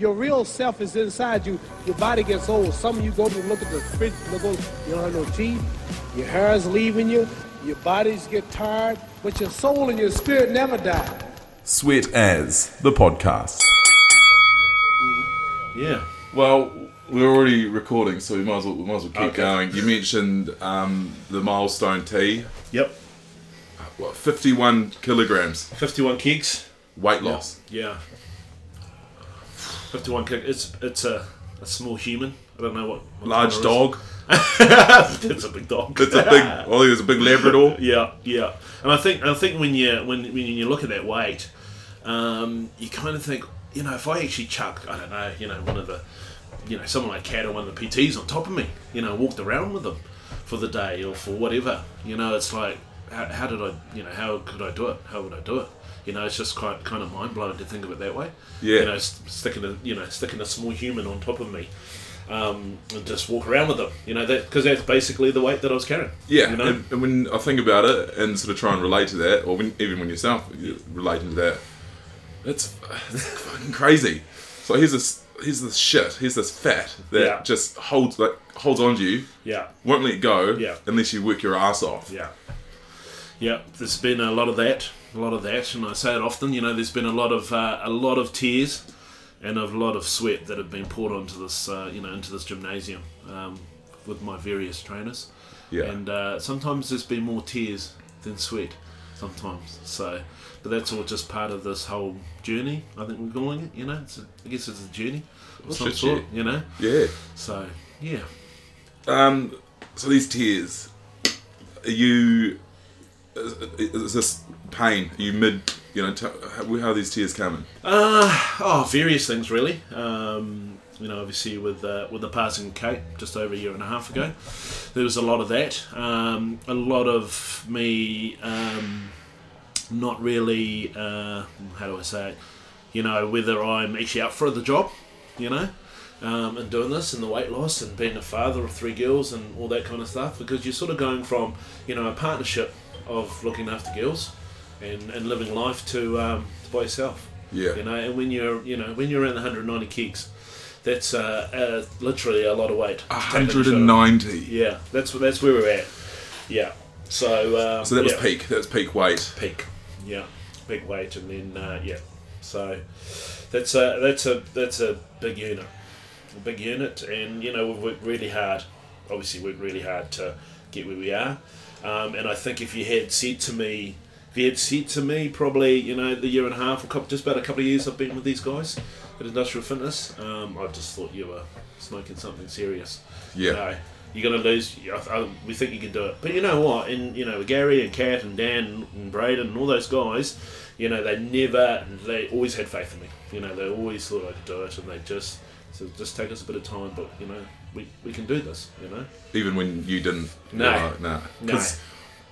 your real self is inside you. Your body gets old. Some of you go to look at the fridge, look, over, you don't have no teeth. Your hair is leaving you. Your bodies get tired, but your soul and your spirit never die. Sweat as the podcast. Yeah. Well, we're already recording, so we might as well, we might as well keep Okay. going. You mentioned um, the milestone tea. Yep. What, 51 kilograms 51 kegs. weight loss. Yeah. 51 keg. It's it's a, a small human. I don't know what. what Large dog. it is. a big dog. It's a big. Well, there's a big Labrador. Yeah, yeah. And I think I think when you when when you look at that weight, um, you kind of think, you know, if I actually chuck, I don't know, you know, one of the, you know, someone like Cat or one of the PTs on top of me, you know, walked around with them for the day or for whatever, you know, it's like, how, how did I, you know, how could I do it? How would I do it? You know, it's just quite kind of mind blowing to think of it that way. Yeah. You know, s- sticking a you know sticking a small human on top of me. Um, and just walk around with them, you know, that because that's basically the weight that I was carrying. Yeah, you know? and, and when I think about it and sort of try and relate to that, or when, even when yourself you're relating to that, it's, it's fucking crazy. So here's this, here's this shit, here's this fat that Yeah. just holds like holds on to you, yeah, won't let go Yeah. unless you work your ass off. Yeah. Yeah, there's been a lot of that, a lot of that, and I say it often. You know, there's been a lot of uh, a lot of tears and a lot of sweat that have been poured onto this, uh, you know, into this gymnasium um, with my various trainers. Yeah. And uh, sometimes there's been more tears than sweat. Sometimes, so, but that's all just part of this whole journey. I think we're calling it. You know, it's a, I guess it's a journey of some sort. yeah. You know, Yeah. so yeah. Um, so these tears, are you? Is, is this pain? Are you mid? You know, t- how, how are these tears coming? Uh, oh, various things really. Um, you know, obviously with uh, with the passing of Kate just over a year and a half ago, there was a lot of that. Um, a lot of me um, not really. Uh, how do I say it? You know, whether I'm actually up for the job. You know. Um, and doing this and the weight loss and being a father of three girls and all that kind of stuff because you're sort of going from you know a partnership of looking after girls and, and living life to um, by yourself Yeah. you know, and when you're, you know, when you're around the 190 kicks, that's uh, uh, literally a lot of weight. to take on your shoulder. 190. Yeah, that's that's where we're at. Yeah. So. Uh, So that was yeah, peak. That was peak weight. Peak. Yeah, big weight, and then uh, yeah. So that's a that's a that's a big unit, a big unit, and you know we've worked really hard. Obviously, worked really hard to get where we are. Um, and I think if you had said to me, if you had said to me, probably you know the year and a half, couple, just about a couple of years I've been with these guys at Industrial Fitness, um, I just thought you were smoking something serious. Yeah. No, you're going to lose. I, I, we think you can do it, but you know what? And you know Gary and Kat and Dan and Braden and all those guys, you know they never, they always had faith in me. You know they always thought I could do it, and they just so just take us a bit of time, but you know we, we can do this. You know. Even when you didn't. No. You're like, nah. No.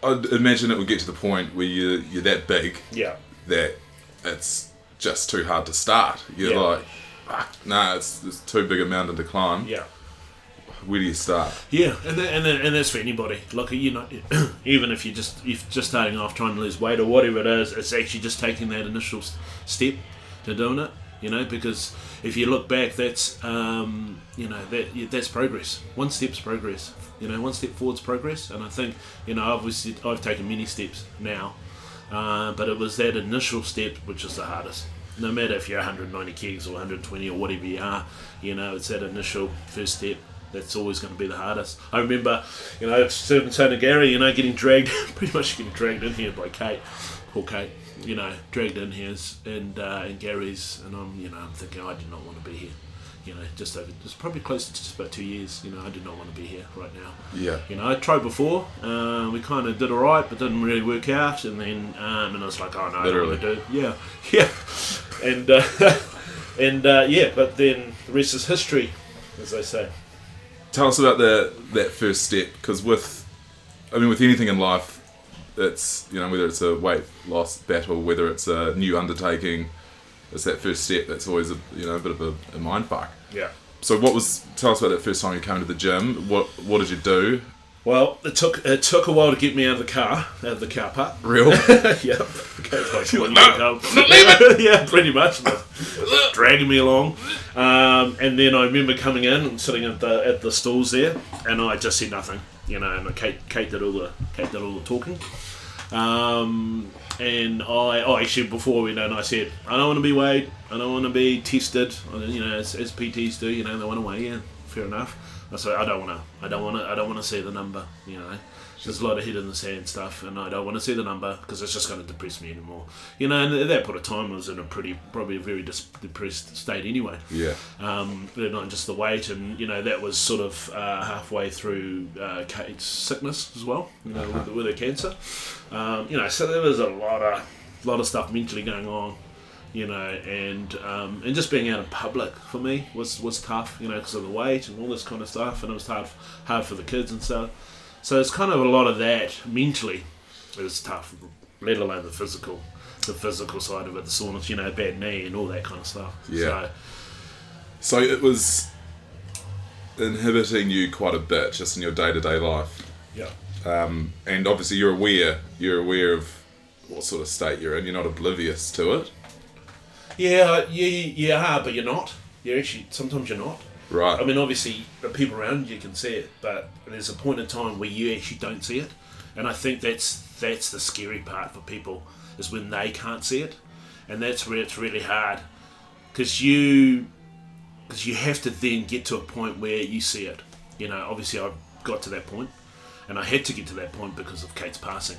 I'd imagine it would get to the point where you you're that big Yeah. that it's just too hard to start. You're Yeah. like, fuck, nah, it's, it's too big a mountain to climb. Yeah. Where do you start? Yeah, and that, and that, and that's for anybody. Like you know, even if you're just if just starting off trying to lose weight or whatever it is, it's actually just taking that initial step to doing it. You know, because if you look back, that's um, you know that that's progress. One step's progress. You know, one step forward's progress. And I think you know, obviously, I've taken many steps now, uh, but it was that initial step which is the hardest. No matter if you're 190 kegs or 120 or whatever you are, you know, it's that initial first step that's always going to be the hardest. I remember, you know, serving Tony Gary, you know, getting dragged, pretty much getting dragged in here by Kate, poor Kate, you know, dragged in here, and uh, and Gary's, and I'm, you know, I'm thinking I do not want to be here. You know, just over, just probably close to just about two years. You know, I do not want to be here right now. Yeah. You know, I tried before. Uh, we kind of did all right, but didn't really work out. And then, um, and I was like, oh no, I don't want to do. Yeah, yeah, and uh, and uh, yeah, but then the rest is history, as they say. Tell us about the that first step, because with, I mean, with anything in life, it's you know whether it's a weight loss battle, whether it's a new undertaking, it's that first step that's always a you know a bit of a, a mind fuck. Yeah. So what was? Tell us about that first time you came to the gym. What what did you do? Well, it took it took a while to get me out of the car, out of the car park. Real? yep. Okay, yeah, pretty much. Dragging me along, um, and then I remember coming in and sitting at the at the stalls there, and I just said nothing, you know. And Kate Kate did all the Kate did all the talking, um, and I oh actually before we know, I said I don't want to be weighed, I don't want to be tested, you know, as, as PTs do, you know, they want to weigh. Yeah, fair enough. I said I don't want to, I don't want to, I don't want to see the number, you know. There's a lot of head in the sand stuff, and I don't want to see the number because it's just going to depress me anymore. You know, and at that point of time, I was in a pretty, probably a very dis- depressed state anyway. Yeah. Um, not just the weight, and you know that was sort of uh, halfway through uh, Kate's sickness as well, you know, with, with her cancer. Um, you know, so there was a lot of, lot of stuff mentally going on you know, and um, and just being out in public for me was, was tough, you know, because of the weight and all this kind of stuff, and it was hard hard for the kids and stuff. So it's kind of a lot of that mentally is tough, let alone the physical, the physical side of it, the soreness, you know, bad knee and all that kind of stuff. Yeah. So, So it was inhibiting you quite a bit just in your day to day life. yeah. Um, and obviously you're aware you're aware of what sort of state you're in. You're not oblivious to it. Yeah, you, you are, but you're not. You're actually, sometimes you're not. Right. I mean, obviously, the people around you can see it, but there's a point in time where you actually don't see it, and I think that's that's the scary part for people is when they can't see it, and that's where it's really hard, because you because you have to then get to a point where you see it. You know, obviously, I got to that point, and I had to get to that point because of Kate's passing.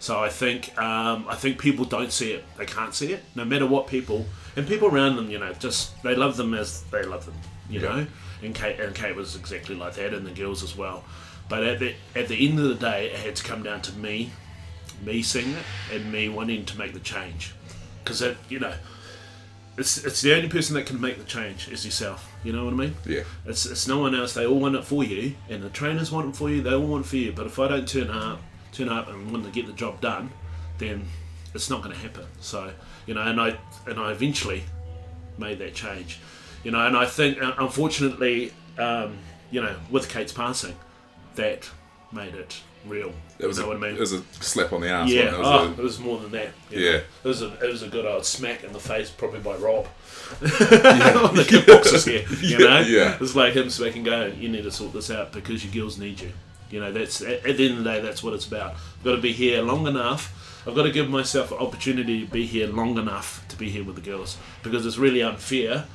So I think um, I think people don't see it. They can't see it, no matter what people and people around them. You know, just they love them as they love them. You Yeah. know, and Kate and Kate was exactly like that, and the girls as well. But at the at the end of the day, it had to come down to me, me seeing it, and me wanting to make the change, because it you know. It's, it's the only person that can make the change is yourself. You know what I mean? Yeah. It's, it's no one else. They all want it for you, and the trainers want it for you. They all want it for you. But if I don't turn up, turn up and want to get the job done, then it's not going to happen. So you know, and I and I eventually made that change. You know, and I think uh, unfortunately, um, you know, with Kate's passing, that made it real. It was, you know a, what I mean? it was a slap on the ass. Yeah, it? It oh, was it was more than that. Yeah. know. it was a it was a good old smack in the face, probably by Rob on the kickboxers here. You Yeah, know, yeah. it's like him smacking, going, "You need to sort this out because your girls need you." You know, that's at, at the end of the day, that's what it's about. I've got to be here long enough. I've got to give myself an opportunity to be here long enough to be here with the girls because it's really unfair.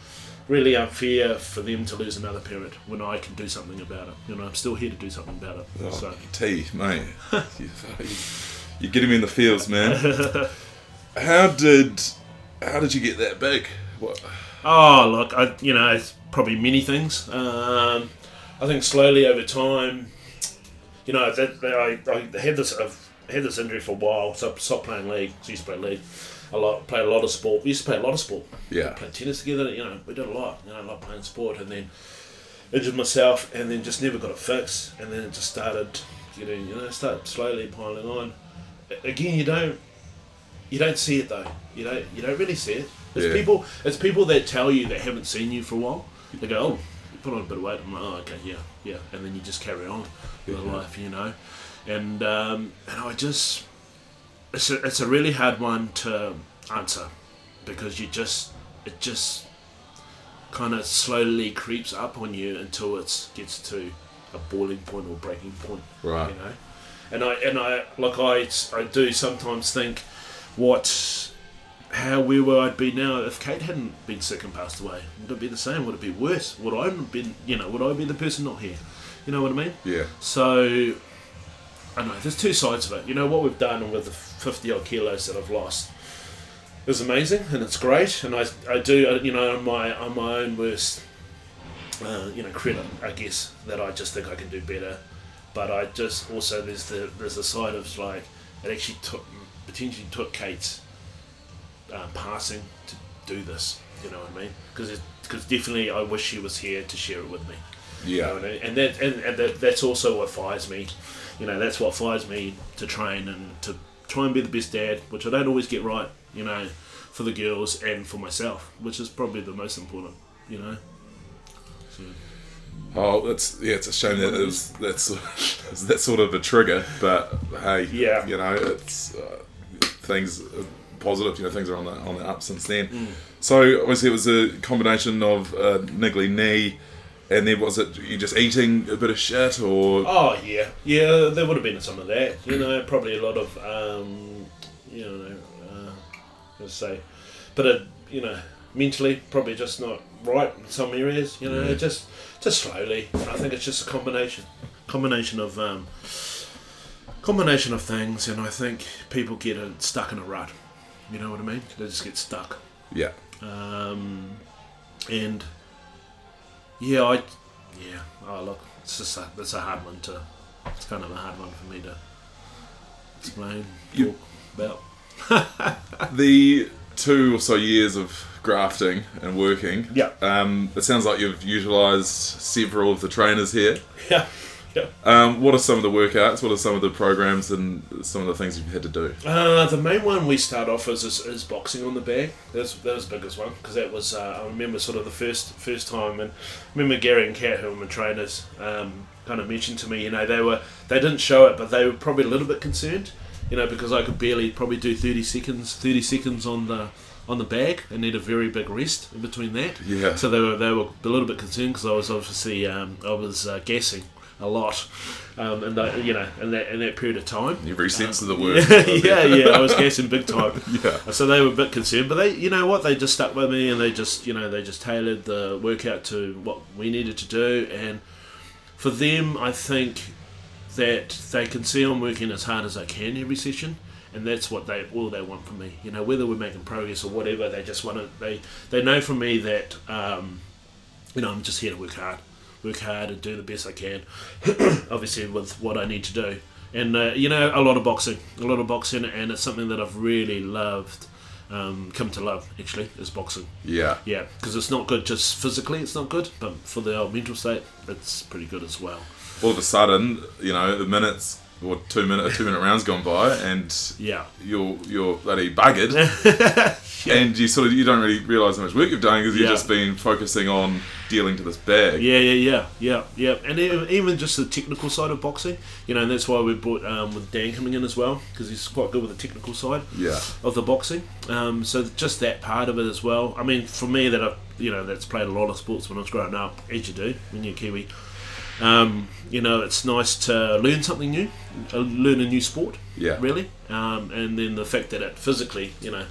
Really unfair for them to lose another parent when I can do something about it. You know, I'm still here to do something about it. Oh, So, T, mate. You- You're getting me in the feels, man. how did how did you get that big? What? Oh, look, I you know, it's probably many things. Um, I think slowly over time, you know, that, that I, I had this I've had this injury for a while, so I stopped playing league. So I used to play league. A lot, played a lot of sport. We used to play a lot of sport. Yeah. played tennis together. You know, we did a lot. You know, I love playing sport, and then injured myself, and then just never got it fixed, and then it just started getting, you know, started slowly piling on. Again, you don't you don't see it though. You don't you don't really see it. It's Yeah. people it's people that tell you that haven't seen you for a while. They go, Oh, you put on a bit of weight. I'm like, Oh, okay, yeah, yeah and then you just carry on with Yeah. life, you know. And um, and I just it's a, it's a really hard one to answer because you just it just kind of slowly creeps up on you until it gets to a boiling point or breaking point Right. you know and I and I like I I do sometimes think what how where would I be now if Kate hadn't been sick and passed away would it be the same would it be worse would I have been you know would I be the person not here you know what I mean Yeah. so I know there's two sides of it. You know what we've done with the 50 odd kilos that I've lost is amazing and it's great. And I, I do you know on my on my own worst uh, you know credit I guess that I just think I can do better. But I just also there's the there's the side of like it actually took potentially took Kate's uh, passing to do this. You know what I mean? Because because definitely I wish she was here to share it with me. You know, Yeah. and, and that and, and that, that's also what fires me. You know, that's what fires me to train and to try and be the best dad, which I don't always get right. You know, for the girls and for myself, which is probably the most important. You know. So, Oh, that's yeah. It's a shame that it was that's that's sort of a trigger, but hey, Yeah. you know, it's uh, things are positive. You know, things are on the on the up since then. Mm. So obviously, it was a combination of uh, niggly knee, and then was it you just eating a bit of shit or Oh yeah, yeah. There would have been some of that. You know, probably a lot of um, you know, uh, let's say, but it, you know, mentally probably just not right in some areas. You know, just just slowly. I think it's just a combination, combination of um, combination of things, and I think people get uh, stuck in a rut. You know what I mean? They just get stuck. yeah? Um, and yeah, I yeah. Oh look, it's just a, it's a hard one to. It's kind of a hard one for me to explain, You- talk about. The two or so years of grafting and working. Yeah. Um, it sounds like you've utilised several of the trainers here. Yeah, yeah. Um, what are some of the workouts? What are some of the programs and some of the things you've had to do? Uh, the main one we start off as is, is boxing on the bag. That was, that was the biggest one because that was uh, I remember sort of the first first time and I remember Gary and Kat who were my trainers um, kind of mentioned to me you know they were they didn't show it but they were probably a little bit concerned you know because I could barely probably do thirty seconds thirty seconds on the on the bag and need a very big rest in between that. Yeah. So they were they were a little bit concerned because I was obviously um, I was uh, guessing a lot, um, and that, you know in that in that period of time. Every sense of the word. yeah, yeah, I was guessing big time. Yeah. So they were a bit concerned, but they, you know what, they just stuck with me and they just, you know, they just tailored the workout to what we needed to do. And for them, I think that they can see I'm working as hard as I can every session, and that's what they all they want from me. You know, whether we're making progress or whatever, they just want to. They they know from me that, um, you know, I'm just here to work hard, work hard and do the best I can. obviously, with what I need to do, and uh, you know, a lot of boxing, a lot of boxing, and it's something that I've really loved. Um, come to love actually is boxing. Yeah. Yeah, because it's not good just physically, it's not good, but for the old mental state, it's pretty good as well. All of a sudden, you know, the minutes or two minute a two minute rounds gone by, and Yeah. you're you're bloody buggered, and you sort of you don't really realise how much work you've done because you've Yeah. just been focusing on dealing to this bag. Yeah, yeah, yeah, yeah, yeah, and even just the technical side of boxing, you know, and that's why we brought um, with Dan coming in as well because he's quite good with the technical side Yeah. of the boxing. Um, so just that part of it as well. I mean, for me, that I, you know, that's played a lot of sports when I was growing up, as you do when you're Kiwi. Um, you know, it's nice to learn something new, uh, learn a new sport. Yeah. Really, um, and then the fact that it physically, you know,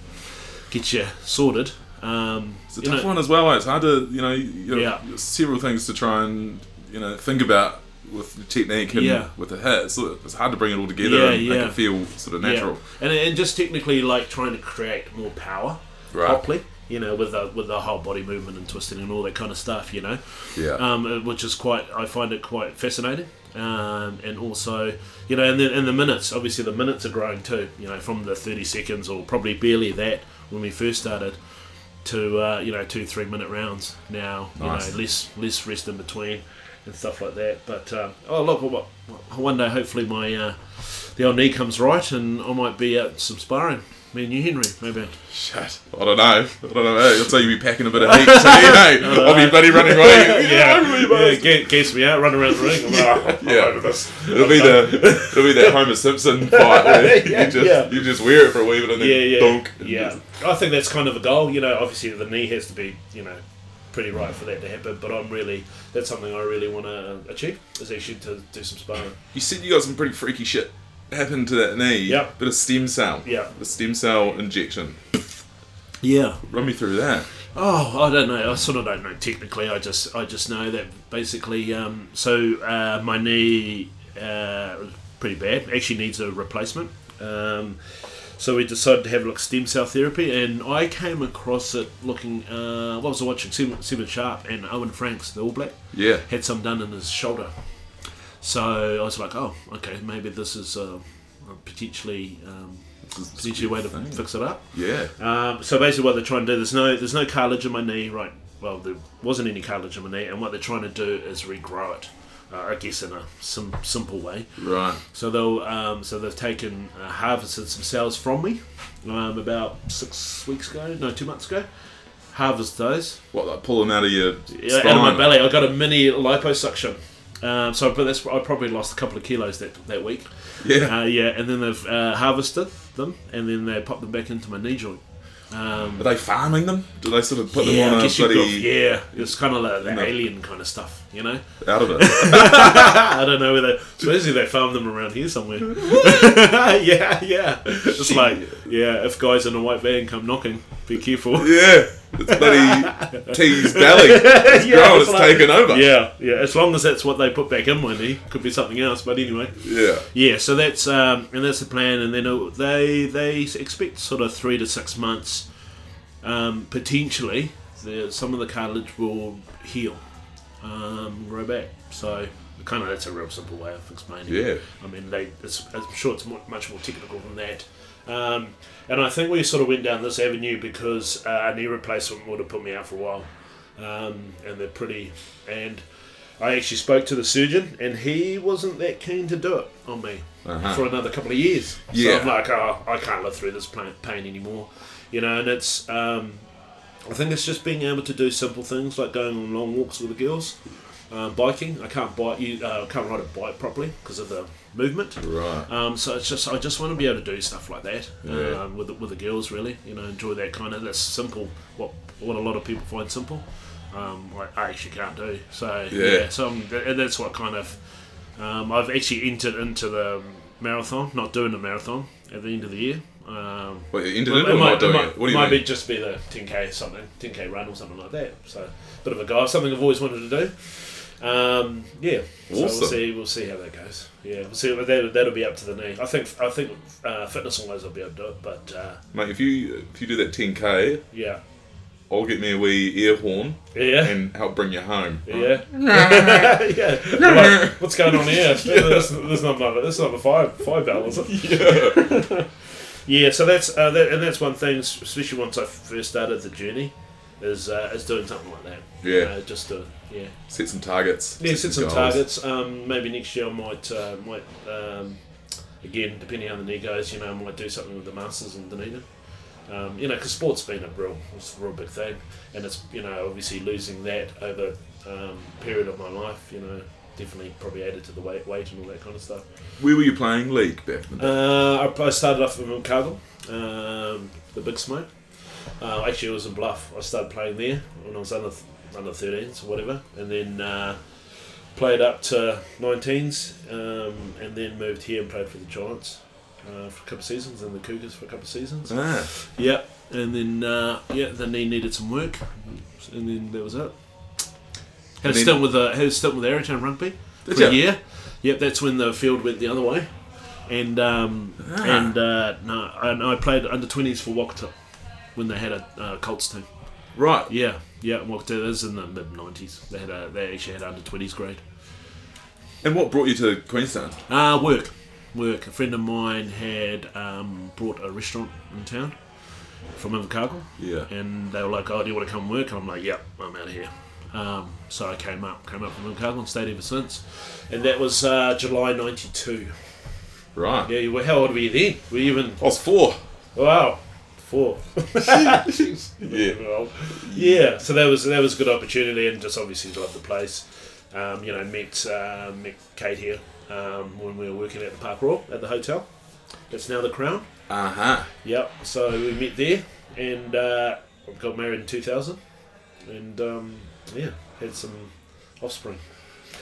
gets you sorted. Um, It's a tough know, one as well. It's hard to you know you Yeah. several things to try and you know think about with the technique and Yeah. with the hit. It's, it's hard to bring it all together Yeah, and make it feel sort of natural. Yeah. And, and just technically like trying to create more power Right. properly, you know, with the with the whole body movement and twisting and all that kind of stuff, you know, Yeah. um, uh, which is quite I find it quite fascinating. Um, and also, you know, and then and the minutes, obviously the minutes are growing too. You know, from the thirty seconds or probably barely that when we first started to uh, you know two three minute rounds now. You Nice. know, less less rest in between and stuff like that. But um, oh look, one day hopefully my uh, the old knee comes right and I might be out some sparring. Me and you, Henry, maybe. Shit. I don't know. I don't know. Hey, I'll tell you, be packing a bit of heat. So, hey, I'll be bloody running away. yeah, get, gets me out, run around the ring. I'm like, oh, I'm Yeah. It'll be the it'll be that Homer Simpson fight where Yeah, you just yeah. you just wear it for a wee bit and then Yeah, yeah, dunk. and yeah. just- I think that's kind of a goal. You know, obviously the knee has to be, you know, pretty right for that to happen. But I'm really that's something I really want to achieve is actually to do some sparring. You said you got some pretty freaky shit happen to that knee. Yep. Bit of stem cell. Yeah. The stem cell injection. Yeah. Run me through that. Oh, I don't know. I sort of don't know technically. I just I just know that basically. Um, so uh, my knee uh, was pretty bad. Actually needs a replacement. Um, so we decided to have a look stem cell therapy, and I came across it looking. Uh, what was I watching? Seven, Seven Sharp and Owen Franks, the All Black, Yeah. had some done in his shoulder. So I was like, oh, okay, maybe this is uh, a potentially um, potentially a way to thing. fix it up. Yeah. Um, so basically, what they're trying to do, there's no there's no cartilage in my knee, right? Well, there wasn't any cartilage in my knee, and what they're trying to do is regrow it. Uh, I guess in a sim- simple way. Right. So they'll um, so they've taken uh, harvested some cells from me um, about six weeks ago, no, two months ago, harvest those. What, like pull them out of your Yeah, out of my belly. I got a mini liposuction. Um, so, but that's I probably lost a couple of kilos that that week. Yeah. Uh, yeah, and then they've uh, harvested them, and then they pop them back into my knee joint. Um, Are they farming them? Do they sort of put yeah, them on a guess you could- bloody yeah, it's kind of like No. alien kind of stuff, you know. out of it? I don't know whether, especially they farm them around here somewhere. yeah, yeah. It's like, yeah, if guys in a white van come knocking, be careful. yeah. It's bloody T's belly. It's Yeah, grown, it's like- taken over. Yeah, yeah. As long as that's what they put back in my knee, could be something else. But anyway, Yeah. yeah. So that's um, and that's the plan. And then uh, they they expect sort of three to six months, um, potentially. The, some of the cartilage will heal, um, grow back. So kind of that's a real simple way of explaining. Yeah. it. I mean, they. It's, I'm sure it's mu much more technical than that. Um, and I think we sort of went down this avenue because uh, a knee replacement would have put me out for a while. Um, and they're pretty. And I actually spoke to the surgeon, and he wasn't that keen to do it on me Uh-huh. for another couple of years. Yeah. So I'm like, oh, I can't live through this pain, pain anymore. You know, and it's. Um, I think it's just being able to do simple things like going on long walks with the girls. Um, biking, I can't bike. You uh, can't ride a bike properly because of the movement. Right. Um, so it's just I just want to be able to do stuff like that Yeah. um, with the, with the girls. Really, you know, enjoy that kind of that's simple. What what a lot of people find simple, um, I, I actually can't do. So Yeah. yeah, so I'm, and that's what kind of um, I've actually entered into the marathon. Not doing the marathon at the end of the year. Um, Wait, you ended it might, doing might, it? What do you might mean? be just be the 10k or something, 10k run or something like that. So bit of a goal, something I've always wanted to do. Um, yeah, so we'll see. We'll see how that goes. Yeah, we'll see. That, that'll be up to the knee. I think. I think uh, fitness wise, I'll be able to do it. But uh, Mate, if you if you do that 10k, yeah, I'll get me a wee ear horn yeah. and help bring you home. Yeah. yeah. Like, what's going on here? This, this not my, this is not a five five bell, is it? Yeah. Yeah. So that's uh, that, and that's one thing, especially once I first started the journey, is uh, is doing something like that. Yeah. Uh, just to yeah. Set some targets. Yeah, set some goals. targets. Um, maybe next year I might uh, might um, again depending on how the knee goes. You know, I might do something with the Masters in Dunedin. Um, you know, because sport's been a real, it's a real big thing, and it's you know obviously losing that over um, period of my life. You know, definitely probably added to the weight, weight and all that kind of stuff. Where were you playing league back in the day? Uh, I, I started off in Cargill, um, the Big Smoke. Uh, actually, it was in Bluff. I started playing there when I was under under 13s or whatever, and then uh, played up to 19s, um, and then moved here and played for the Giants uh, for a couple of seasons, and the Cougars for a couple of seasons. Ah, Yep, and then uh, yeah, the knee needed some work, and then that was it. Had a And then- stint with uh, had a stint with Arrowtown Rugby for ya? a year. Yep, that's when the field went the other way, and um, Ah. and uh, no, and I played under twenties for Waikato when they had a uh, Colts team. right. Yeah, yeah, Waikato. That was in the mid nineties. They had a they actually had under twenties grade. And what brought you to Queenstown? Uh, work. Work. A friend of mine had um, brought a restaurant in town from Invercargill. Yeah. And they were like, oh, do you want to come work? And I'm like, yep, I'm out of here. Um, so I came up, came up from Invercargill and stayed ever since. And that was uh, July 92. Right. Yeah, you were, how old were you then? Were you even, I was four. wow, four. Yeah. yeah, so that was that was a good opportunity, and just obviously loved the place. Um, you know, met uh, met Kate here um, when we were working at the Park Royal at the hotel. It's now the Crown. Uh huh. Yep. So we met there, and uh, got married in two thousand, and um, yeah, had some offspring.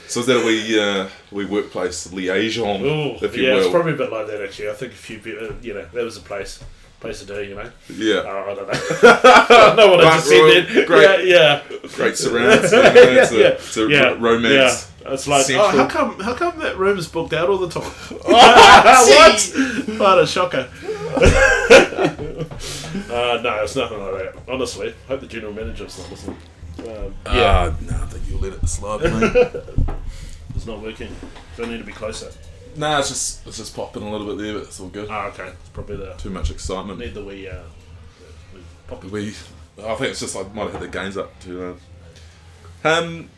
So is that a wee, uh, wee workplace liaison, Oh, if you yeah, will? it's probably a bit like that actually. I think a few people, uh, you know, that was a place, place to do. You know, yeah. oh, I don't know. I don't know what I Park just said Royal, then. great. Yeah, yeah. Great surrounds. you know, it's a, yeah, it's a yeah, ro- romance. Yeah. It's like, Central. oh, how come, how come that room's booked out all the time? what? What a shocker. uh, no, it's nothing like that. Honestly, I hope the general manager's not listening. Um, yeah, Ah, no, I think you'll let it slide, mate. it's not working. Don't need to be closer. Nah, it's just it's just popping a little bit there, but it's all good. Ah, okay. It's probably the Too much excitement. need the wee uh, the wee poppy. We, I think it's just I might have had the gains up too. Uh, um,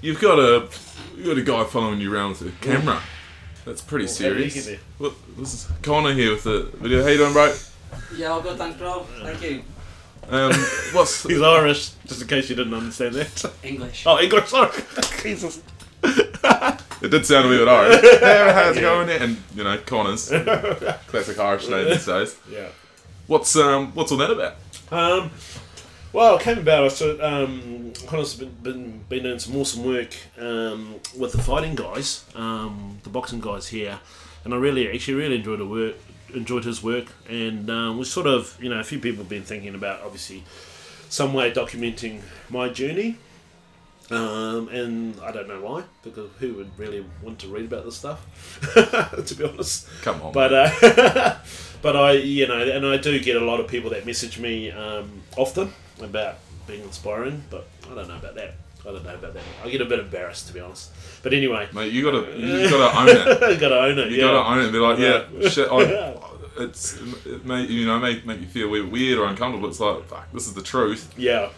you've got a you got a guy following you around with a camera. That's pretty Well, how did he serious. get Look, this is Connor here with the video. How you doing, bro? Yeah, all good, thanks, bro. Thank you. Um, what's He's Irish, just in case you didn't understand that. English. Oh, English, sorry. Jesus. it did sound a little bit Irish. Hey, how's it going? And you know, Connors, classic Irish name these days. Yeah. What's um, what's all that about? Um, well, it came about. I sort um, Connor's been, been been doing some awesome work um, with the fighting guys, um, the boxing guys here, and I really actually really enjoyed the work, enjoyed his work, and um, we sort of you know a few people have been thinking about obviously some way of documenting my journey. Um, and I don't know why, because who would really want to read about this stuff? to be honest, Come on, but uh, but I you know and I do get a lot of people that message me um, often about being inspiring but I don't know about that I don't know about that I get a bit embarrassed to be honest but anyway mate, you gotta you gotta own it. Gotta own it You yeah gotta own it and be like, yeah, Yeah. shit. I, it's it may you know may make you feel weird, weird or uncomfortable. It's like fuck, this is the truth. yeah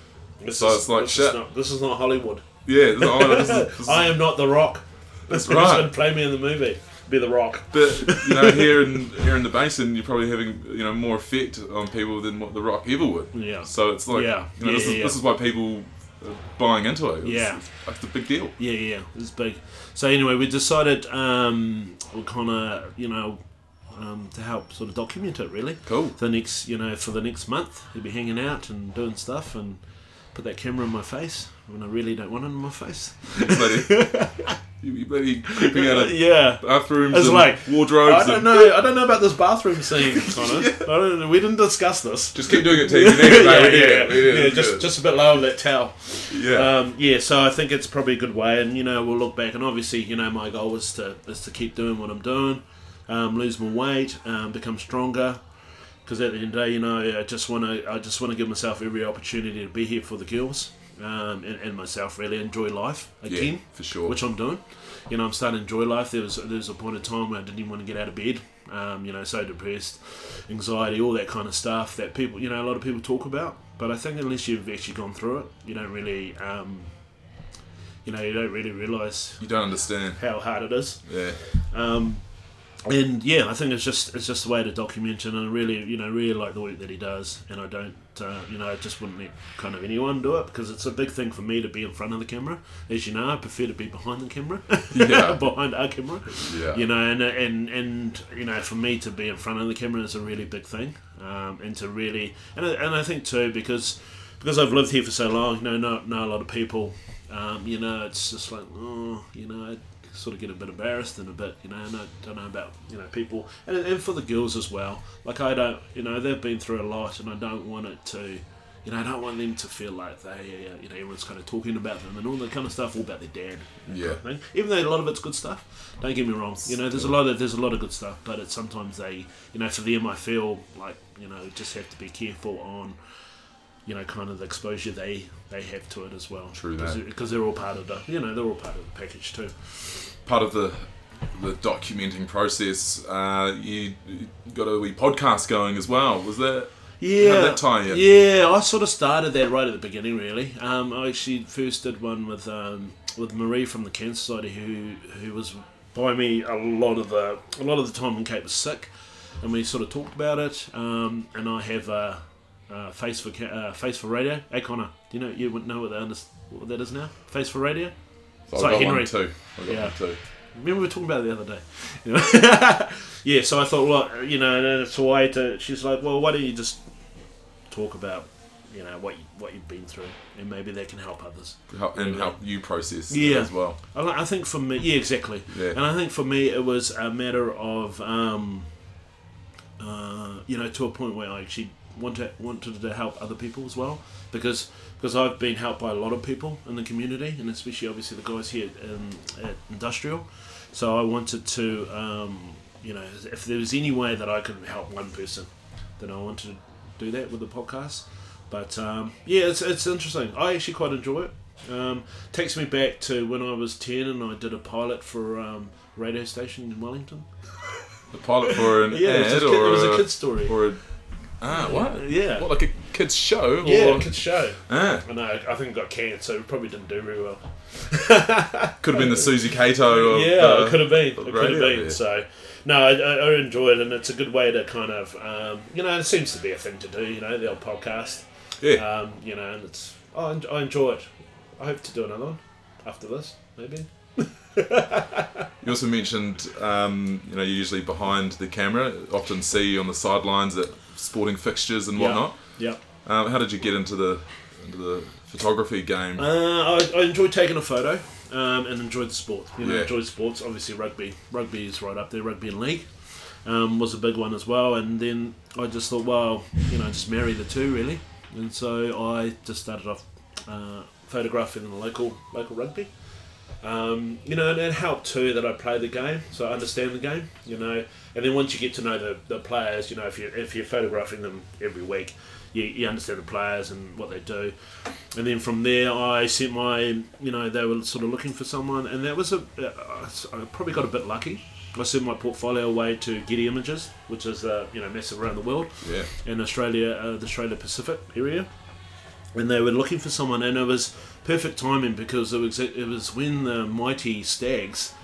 this So is, it's like this shit. is not, this is not Hollywood Yeah, this, this is, this is, I am not the Rock That's right. play me in the movie be the Rock But you know, here in here in the basin, you're probably having you know more effect on people than what the Rock ever would. Yeah. So it's like, Yeah. you know, Yeah, this, is, yeah. this is why people are buying into it. It's, Yeah. it's, it's a big deal. Yeah, yeah, it's big. So anyway, we decided um, we're kind of, you know, um, to help sort of document it really. Cool. The next, you know, for the next month, we'll be hanging out and doing stuff and put that camera in my face when I really don't want it in my face. You bloody, creeping out of yeah. bathrooms It's and like, wardrobes. I don't know. I don't know about this bathroom scene, Connor. I don't know. We didn't discuss this. Just keep doing it, T. You need it, yeah, mate. We need yeah, need yeah, just just a bit lower that towel. yeah. Um, yeah, so I think it's probably a good way, and you know we'll look back, and obviously you know my goal is to is to keep doing what I'm doing, um, lose more weight, um, become stronger, because at the end of the day, you know I just want to I just want to give myself every opportunity to be here for the girls, um, and, and myself really enjoy life again, yeah, for sure. which I'm doing. You know I'm starting to enjoy life. There was there was a point of time where I didn't even want to get out of bed. Um, you know, so depressed, anxiety, all that kind of stuff that people, you know, a lot of people talk about. But I think unless you've actually gone through it, you don't really, um, you know, you don't really realise you don't understand. how hard it is. Yeah. Um, and yeah, I think it's just it's just a way to document it, and I really, you know, really like the work that he does. And I don't, uh, you know, I just wouldn't let kind of anyone do it because it's a big thing for me to be in front of the camera. As you know, I prefer to be behind the camera, Yeah. behind our camera. Yeah. You know, and and and you know, for me to be in front of the camera is a really big thing, um, and to really, and I, and I think too because because I've lived here for so long, you know, know, know a lot of people. Um, you know, it's just like, oh, you know, I sort of get a bit embarrassed and a bit, you know, and I don't know about, you know, people, and, and for the girls as well. Like, I don't, you know, they've been through a lot, and I don't want it to, you know, I don't want them to feel like they, uh, you know, everyone's kind of talking about them and all that kind of stuff, all about their dad. Yeah. kind of. Even though a lot of it's good stuff. Don't get me wrong. You know, there's a lot of there's a lot of good stuff, but it's sometimes they, you know, for them, I feel like you know, just have to be careful on, you know, kind of the exposure they they have to it as well. True that. Because they're all part of the, you know, they're all part of the package too. Part of the the documenting process, uh, you, got a wee podcast going as well. Was that? Yeah, that tie in? Yeah, I sort of started that right at the beginning. Really, um, I actually first did one with um, with Marie from the Cancer Society, who who was by me a lot of the a lot of the time when Kate was sick, and we sort of talked about it. Um, and I have a, uh face for Ca- uh, face for radio. Hey Connor, do you know you wouldn't know what that, under- what that is now? Face for radio. So It's I like got Henry. too. Yeah. too. Remember we were talking about it the other day. You know? yeah, so I thought, well, you know, it's a way to. She's like, well, why don't you just talk about, you know, what you, what you've been through, and maybe that can help others. Help, and help you process Yeah. as well. I, I think for me, yeah, exactly. Yeah. And I think for me, it was a matter of, um, uh, you know, to a point where I actually wanted wanted to help other people as well, because because I've been helped by a lot of people in the community, and especially obviously the guys here in, at Industrial. So I wanted to, um, you know, if there was any way that I could help one person, then I wanted to do that with the podcast. But um, yeah, it's, it's interesting. I actually quite enjoy it. Um, takes me back to when I was 10 and I did a pilot for um, a radio station in Wellington. The pilot for an Yeah, it was, ad a kid, or it was a, a kid's story. or a ah what? Yeah. What like a kids show? yeah, or, kid's show. ah, I know, I think it got canned, so it probably didn't do very well. could have been the Suzy Cato. Of, yeah, uh, it could have been. It could have been. yeah. So, no, I, I I enjoy it, and it's a good way to kind of, um, you know, it seems to be a thing to do. You know, the old podcast. Yeah. Um, you know, and it's I, I enjoy it. I hope to do another one after this, maybe. You also mentioned, um, you know, you're usually behind the camera. Often see you on the sidelines at sporting fixtures and whatnot. Yeah. Um, how did you get into the into the photography game? Uh, I, I enjoy taking a photo um, and enjoy the sport. You know, Yeah. enjoy sports. Obviously, rugby. Rugby is right up there. Rugby and league um, was a big one as well. And then I just thought, well, you know, just marry the two really. And so I just started off uh, photographing the local local rugby. Um, you know, and it helped too that I play the game, so I understand the game. You know, and then once you get to know the, the players, you know, if you if you're photographing them every week, you, you understand the players and what they do. And then from there, I sent my, you know, they were sort of looking for someone, and that was a, uh, probably got a bit lucky. I sent my portfolio away to Getty Images, which is uh, you know massive around the world yeah. in Australia, uh, the Australia Pacific area, and they were looking for someone, and it was perfect timing because it was it was when the mighty Stags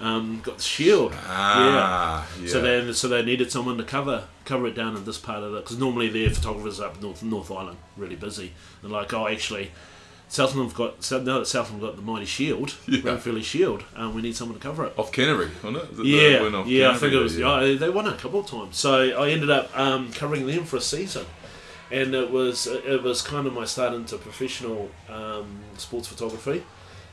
um, got the shield. Ah, yeah. So then, so they needed someone to cover cover it down in this part of it because normally their photographers up north North Island really busy. They're like, oh, actually, Southland have got now that Southland got the mighty shield, Yeah. Ranfurly Shield, um, we need someone to cover it. off Canterbury, wasn't it? The- Yeah, yeah, I think it was. Yeah. they won it a couple of times. So I ended up um, covering them for a season, and it was it was kind of my start into professional um, sports photography,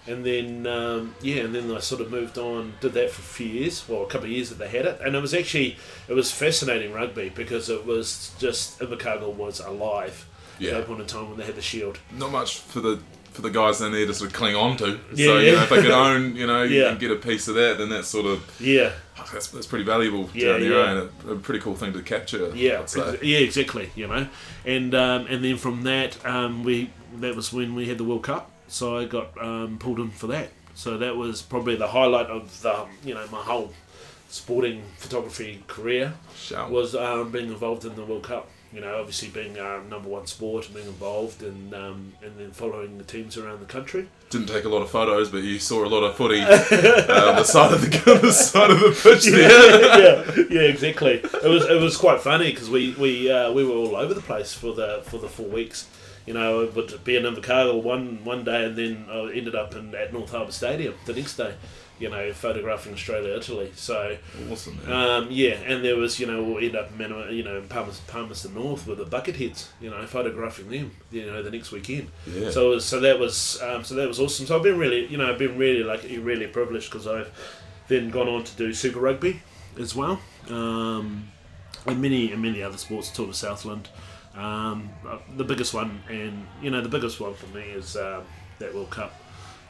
and then um, yeah, and then I sort of moved on, did that for a few years, well, a couple of years that they had it, and it was actually it was fascinating rugby because it was just Invercargill was alive Yeah. at that point in time when they had the shield. Not much for the for the guys they need to sort of cling on to. Yeah, so you know, if they could own, you know, Yeah. and get a piece of that, then that's sort of Yeah, that's, that's pretty valuable Yeah, down there, yeah. and a, a pretty cool thing to capture. Yeah, I'd say. ex- yeah, exactly. You know, and um, and then from that, um, we that was when we had the World Cup, so I got um, pulled in for that. So that was probably the highlight of the, you know my whole sporting photography career Shout. was um, being involved in the World Cup. You know, obviously being um, number one sport and being involved and um, and then following the teams around the country. Didn't take a lot of photos, but you saw a lot of footy uh, on the side of the the side of the pitch there. yeah, yeah, exactly. It was it was quite funny because we we uh, we were all over the place for the for the four weeks. You know, but being in Invercargill one one day and then I ended up in at North Harbour Stadium the next day. You know, photographing Australia Italy. So Awesome, um, yeah, and there was you know we'll end up in you know in Palmerston, Palmerston North with the Bucketheads. You know, photographing them. You know, the next weekend. Yeah. So it was, so that was um, so that was awesome. So I've been really you know I've been really like really privileged because I've then gone on to do Super Rugby as well, um, and many and many other sports. Tour of Southland, um, uh, the biggest one, and you know the biggest one for me is um, that World Cup,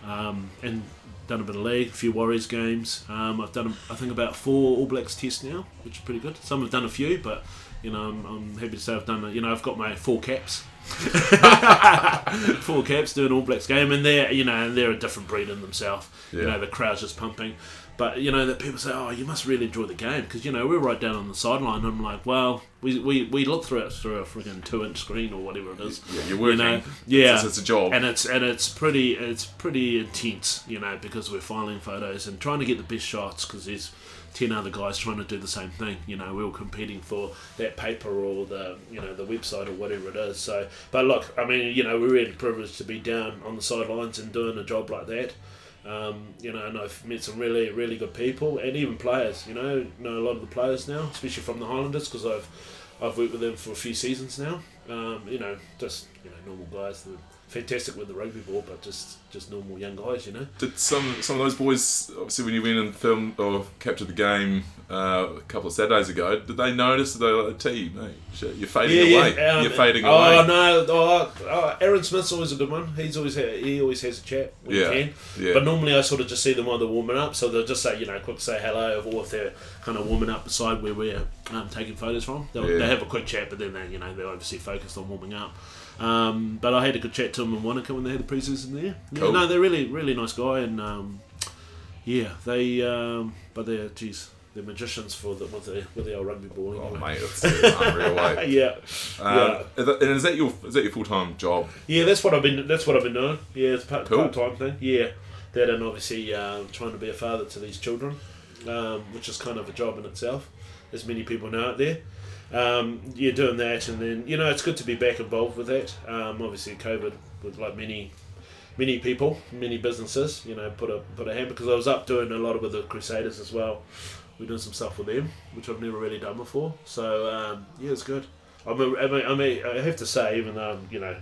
um, and done a bit of league, a few Warriors games. Um, I've done I think about four All Blacks tests now, which is pretty good. Some have done a few, but you know I'm, I'm happy to say I've done. a- You know I've got my four caps. Four caps doing All Blacks game, and they're you know and they're a different breed in themselves. You know the crowd's just pumping, but you know that people say, oh, you must really enjoy the game because you know we're right down on the sideline. And I'm like, well, we, we, we look through it through a freaking two inch screen or whatever it is. Yeah, you're working. You know, yeah, it's- it's a job. and it's and it's pretty it's pretty intense, you know, because we're filing photos and trying to get the best shots because there's ten other guys trying to do the same thing. You know, we're all competing for that paper or the you know the website or whatever it is. So, but look, I mean, you know, we're really privileged to be down on the sidelines and doing a job like that. Um, you know, and I've met some really, really good people, and even players. You know, know a lot of the players now, especially from the Highlanders, because I've I've worked with them for a few seasons now. Um, you know, just you know, normal guys. They're fantastic with the rugby ball, but just just normal young guys. You know. Did some some of those boys obviously when you went and filmed or captured the game uh, a couple of Saturdays ago? Did they notice that they were like, "T, mate, shit, you're fading away. um, you're fading oh, away." no, oh, oh, Aaron Smith's always a good one. He's always ha- he always has a chat when Yeah, he can. yeah. But normally I sort of just see them while they're warming up, so they'll just say you know quick say hello, or if they're kind of warming up beside where we're um, taking photos from, they'll Yeah. they have a quick chat, but then they you know they're obviously focused on warming up. Um, but I had a good chat to them in Wanaka when they had the pre-season there. Yeah, Cool. no, they're really really nice guy, and um, yeah, they um, but they're geez. They're magicians for the with the with the old rugby ball. Oh Anyway. mate, it's unreal. Way. yeah, Um, yeah. And is that your is that your full time job? Yeah, that's what I've been. That's what I've been doing. Yeah, it's a part Cool. time thing. Yeah, that and obviously um, trying to be a father to these children, um, which is kind of a job in itself, as many people know out there. Um, you're doing that, and then you know it's good to be back involved with that. Um, obviously, COVID with like many many people, many businesses, you know, put a put a hand because I was up doing a lot of with the Crusaders as well. We're doing some stuff with them, which I've never really done before. So um, yeah, it's good. I mean, I mean, I have to say, even though you know,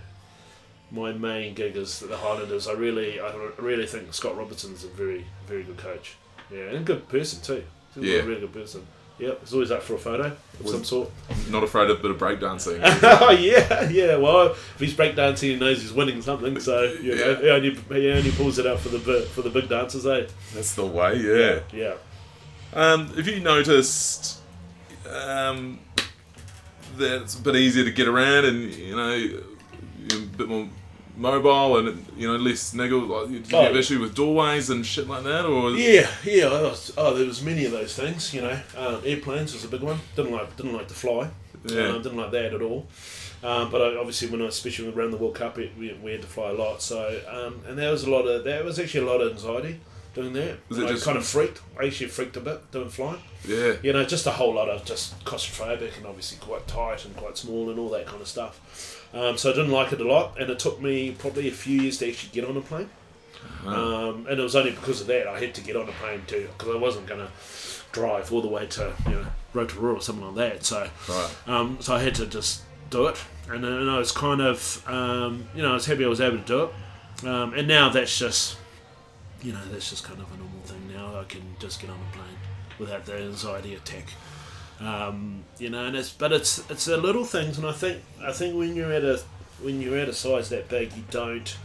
my main gig is the Highlanders, I really, I really think Scott Robertson's a very, very good coach. Yeah, and a good person too. He's Yeah. a really good person. Yep, he's always up for a photo of some sort. Not afraid of a bit of breakdancing. oh yeah, yeah. Well, if he's breakdancing, he knows he's winning something. So you know, Yeah. he only he only pulls it out for the for the big dancers, eh? That's the way, yeah. Yeah. Um, have you noticed um, that it's a bit easier to get around and, you know, you're a bit more mobile and, you know, less niggle? Like, do you Oh, have yeah. issue with doorways and shit like that? Or Yeah, yeah. I was- Oh, there was many of those things. You know, um, airplanes was a big one. Didn't like didn't like to fly. Yeah. Um, didn't like that at all. Um, but I, obviously, when I especially around the World Cup, it, we, we had to fly a lot. So um, and there was a lot of there was actually a lot of anxiety doing that. Was it I just- kind of freaked. I actually freaked a bit doing flying. Yeah. you know, just a whole lot of just claustrophobic and obviously quite tight and quite small and all that kind of stuff. Um, so I didn't like it a lot, and it took me probably a few years to actually get on a plane. Um, and it was only because of that I had to get on a plane too, because I wasn't going to drive all the way to you know Rotorua or something like that. So, Right. um, so I had to just do it, and, then I was kind of um, you know I was happy I was able to do it, um, and now that's just you know that's just kind of a normal thing now. I can just get on a plane without the anxiety attack. Um, you know, and it's but it's it's the little things, and I think I think when you're at a when you're at a size that big, you don't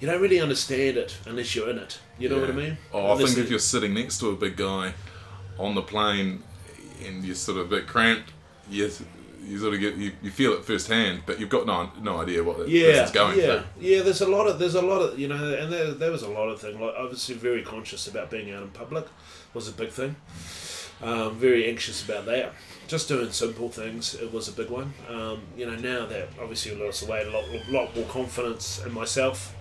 you don't really understand it unless you're in it. You know what I mean? Oh, I Unless think you- if you're sitting next to a big guy on the plane and you're sort of a bit cramped, you, you sort of get you, you feel it firsthand, but you've got no no idea what the yeah, person's going yeah, through. yeah. There's a lot of there's a lot of you know, and there, there was a lot of thing. Like obviously, very conscious about being out in public was a big thing. Um, very anxious about that. Just doing simple things, it was a big one. Um, you know, now that obviously I lost away, a lot, lot more confidence in myself.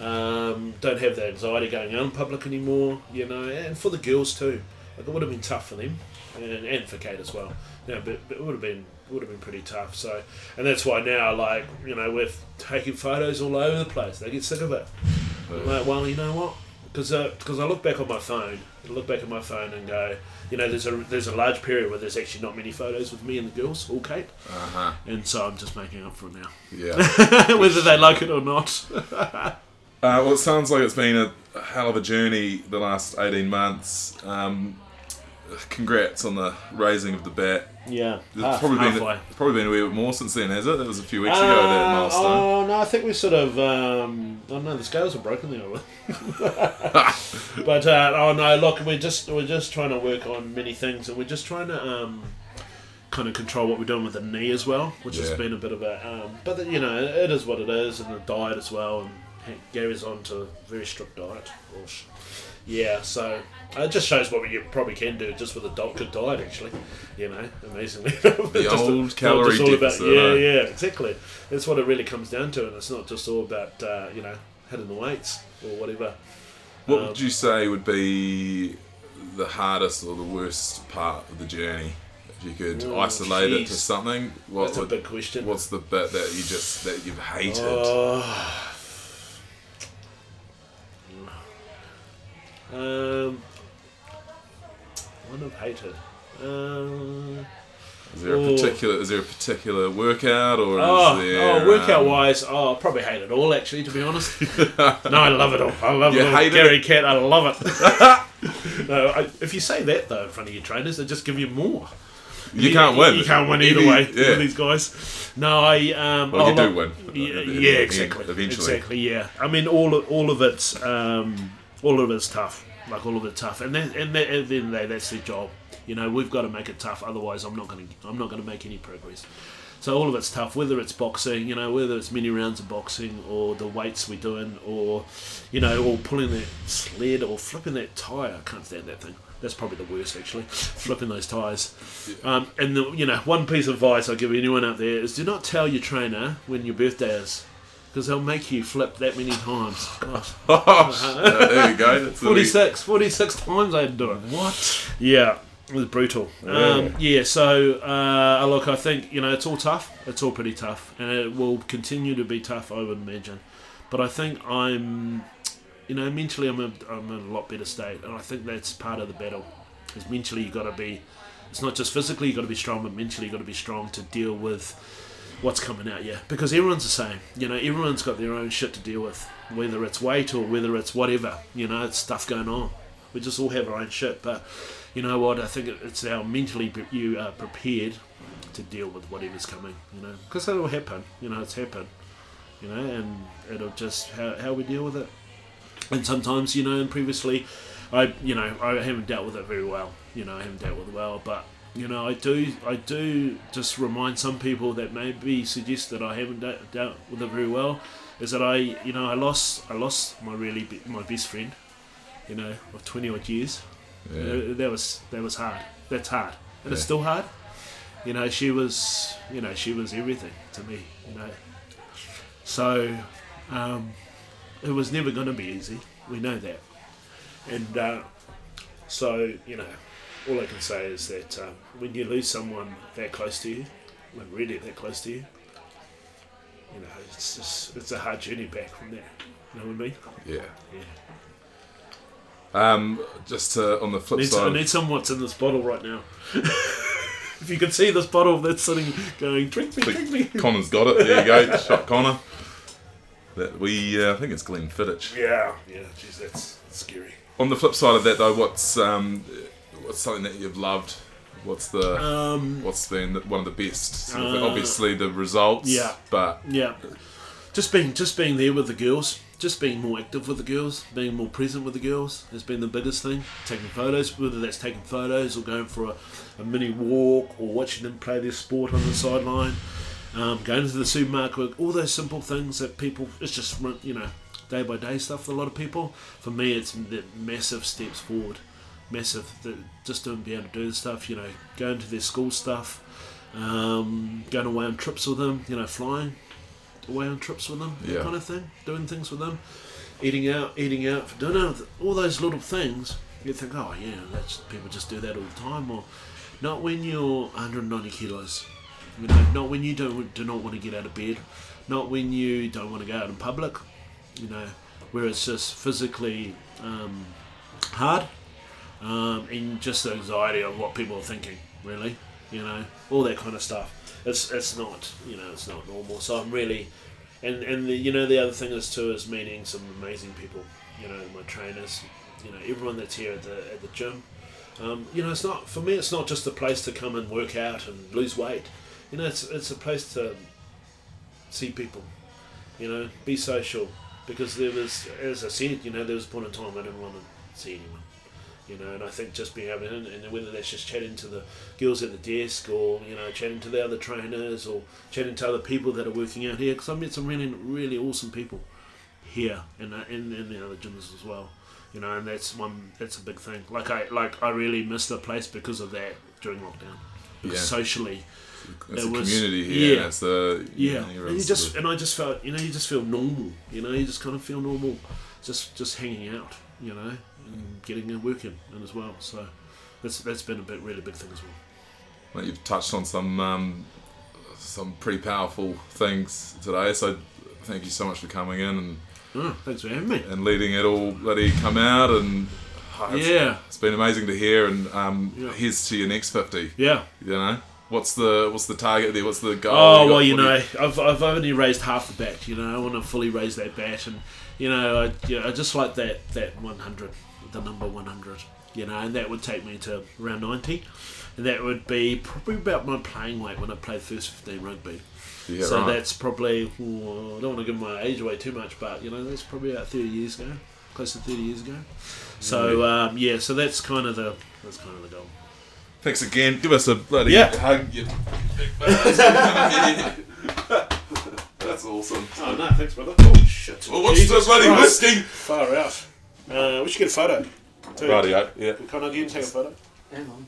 Um, don't have the anxiety going out in public anymore. You know, and for the girls too. Like it would have been tough for them, and, and for Kate as well. No, but, but it would have been would have been pretty tough. So, and that's why now, like you know, we're taking photos all over the place. They get sick of it. I'm like, well, you know what? Because because I look back on my phone, I look back at my phone and go, you know, there's a there's a large period where there's actually not many photos with me and the girls, all Kate, Uh huh. and so I'm just making up for it now, Yeah. whether they like it or not. Uh, well, it sounds like it's been a a hell of a journey the last 18 months. Um, congrats on the raising of the bat. Yeah, It's half, probably been halfway. it's probably been a wee bit more since then, has it? That was a few weeks ago that Uh, milestone. Oh no, I think we sort of. Um, oh no, the scales are broken there. but uh, oh no, look, we're just we're just trying to work on many things, and we're just trying to um, kind of control what we're doing with the knee as well, which has been a bit of a. Um, but you know, it is what it is, and the diet as well. And Gary's on to a very strict diet. Or yeah, so it just shows what you probably can do just with a do- good diet, actually. You know, amazingly. The old calorie deficit, yeah, yeah, exactly. That's what it really comes down to, and it's not just all about uh, you know hitting the weights or whatever. What Um, would you say would be the hardest or the worst part of the journey? If you could Oh, isolate it to something, what That's a big question. what's the bit that you just that you've hated? Oh. Um, one I've hated. Um, is there a oh. particular is there a particular workout or oh, is there oh, workout um, wise, oh, I probably hate it all. Actually, to be honest, no, I love it all. I love You it all. hate Gary Cat, I love it. no, I, if you say that though in front of your trainers, they just give you more. you can't win. You can't win either way Yeah. with these guys. No, I um. Well, you do love- win. Yeah, yeah, exactly. Eventually. Exactly, yeah. I mean, all of, all of it's um, all of it's tough. Like all of it tough, and then and then, at the end of the day, that's their job. You know, we've got to make it tough. Otherwise, I'm not going to I'm not going to make any progress. So all of it's tough. Whether it's boxing, you know, whether it's many rounds of boxing, or the weights we're doing, or you know, or pulling that sled, or flipping that tire. I can't stand that thing. That's probably the worst, actually. Flipping those tires. Um, and the, you know, one piece of advice I'll give anyone out there is: do not tell your trainer when your birthday is, because they'll make you flip that many times. Gosh, there you go. That's 46, 46 times I had to do it. What? Yeah. It was brutal. Um, yeah, so uh, look, I think you know it's all tough. It's all pretty tough, and it will continue to be tough. I would imagine, but I think I'm, you know, mentally I'm, a, I'm in a lot better state, and I think that's part of the battle. Because mentally you got to be. It's not just physically you got to be strong, but mentally you got to be strong to deal with what's coming out. Yeah, because everyone's the same. You know, everyone's got their own shit to deal with, whether it's weight or whether it's whatever. You know, it's stuff going on. We just all have our own shit, but you know what? I think it's how mentally you are prepared to deal with whatever's coming. You know, because it'll happen. You know, it's happened. You know, and it'll just how, how we deal with it. And sometimes, you know, and previously, I you know I haven't dealt with it very well. You know, I haven't dealt with it well, but you know, I do I do just remind some people that maybe suggest that I haven't de- dealt with it very well. Is that I you know I lost I lost my really be- my best friend. You know, of twenty odd years. Yeah. Uh, that was that was hard. That's hard, and it's still hard. You know, she was you know she was everything to me. You know, so um, it was never going to be easy. We know that, and uh, so you know, all I can say is that um, when you lose someone that close to you, like really that close to you, you know, it's just it's a hard journey back from there. You know what I mean? Yeah. Yeah. Um, just uh, on the flip Need, I side, need some what's in this bottle right now. if you could see this bottle that's sitting, going, drink me, drink me. Connor's got it. There you go, shot Connor. That we, uh, I think it's Glenfiddich. Yeah, yeah, jeez, that's, that's scary. On the flip side of that, though, what's um, what's something that you've loved? What's the Um, what's been the- one of the best? Sort of- Uh, obviously, the results. yeah. But yeah, just being just being there with the girls, just being more active with the girls, being more present with the girls has been the biggest thing. Taking photos, whether that's taking photos or going for a, a mini walk or watching them play their sport on the sideline, um, going to the supermarket, all those simple things that people, it's just, you know, day by day stuff for a lot of people. For me, it's the massive steps forward. Massive, That just doing, be able to do the stuff, you know, going to their school stuff, um, going away on trips with them, you know, flying away on trips with them, Yeah. that kind of thing, doing things with them, eating out, eating out for dinner, all those little things. You think, oh yeah, that's people just do that all the time, or not when you're 190 kilos. You know, not when you don't do not want to get out of bed, not when you don't want to go out in public. You know, where it's just physically um, hard, um, and just the anxiety of what people are thinking. Really, you know, all that kind of stuff. It's it's not you know it's not normal. So I'm really, and and the, you know the other thing is too is meeting some amazing people. You know, my trainers, you know, everyone that's here at the at the gym. Um, you know, it's not for me. It's not just a place to come and work out and lose weight. You know, it's it's a place to see people. You know, be social. Because there was, as I said, you know, there was a point in time I didn't want to see anyone. You know, and I think just being able to, and whether that's just chatting to the girls at the desk or, you know, chatting to the other trainers or chatting to other people that are working out here, because I met some really, really awesome people here and uh, in, in the other gyms as well. You know, and that's one, that's a big thing. Like I, like I really missed the place because of that during lockdown. Because Yeah. socially, it's It a was- community here. yeah. It's the yeah, know, and you just sort of- and I just felt you know you just feel normal. You know, you just kind of feel normal, just just hanging out. You know, and getting and working and as well. So that's that's been a bit really big thing as well. Well, you've touched on some um, some pretty powerful things today. So thank you so much for coming in and, Oh, thanks for having me. and letting it all bloody come out. And oh, it's, Yeah. it's been amazing to hear. And um, Yeah. here's to your next fifty. Yeah. You know, what's the what's the target there? What's the goal? Oh got- well, you know, I've, I've only raised half the bat. You know, I want to fully raise that bat, and you know, I, you know, I just like that that 100, the number 100. You know, and that would take me to around 90, and that would be probably about my playing weight when I played first 15 rugby. Yeah, so right. that's probably ooh, I don't want to give my age away too much, but you know, that's probably about 30 years ago, close to 30 years ago. So um, yeah, so that's kind of the that's kind of the goal. Thanks again. Give us a bloody Yeah. hug. You. That's awesome. Oh no, thanks, brother. Oh shit. Well, what's the bloody Christ. whiskey? Far out. Uh, we should get a photo. too. Radio. Yeah. Can I get and take a photo? Hang on.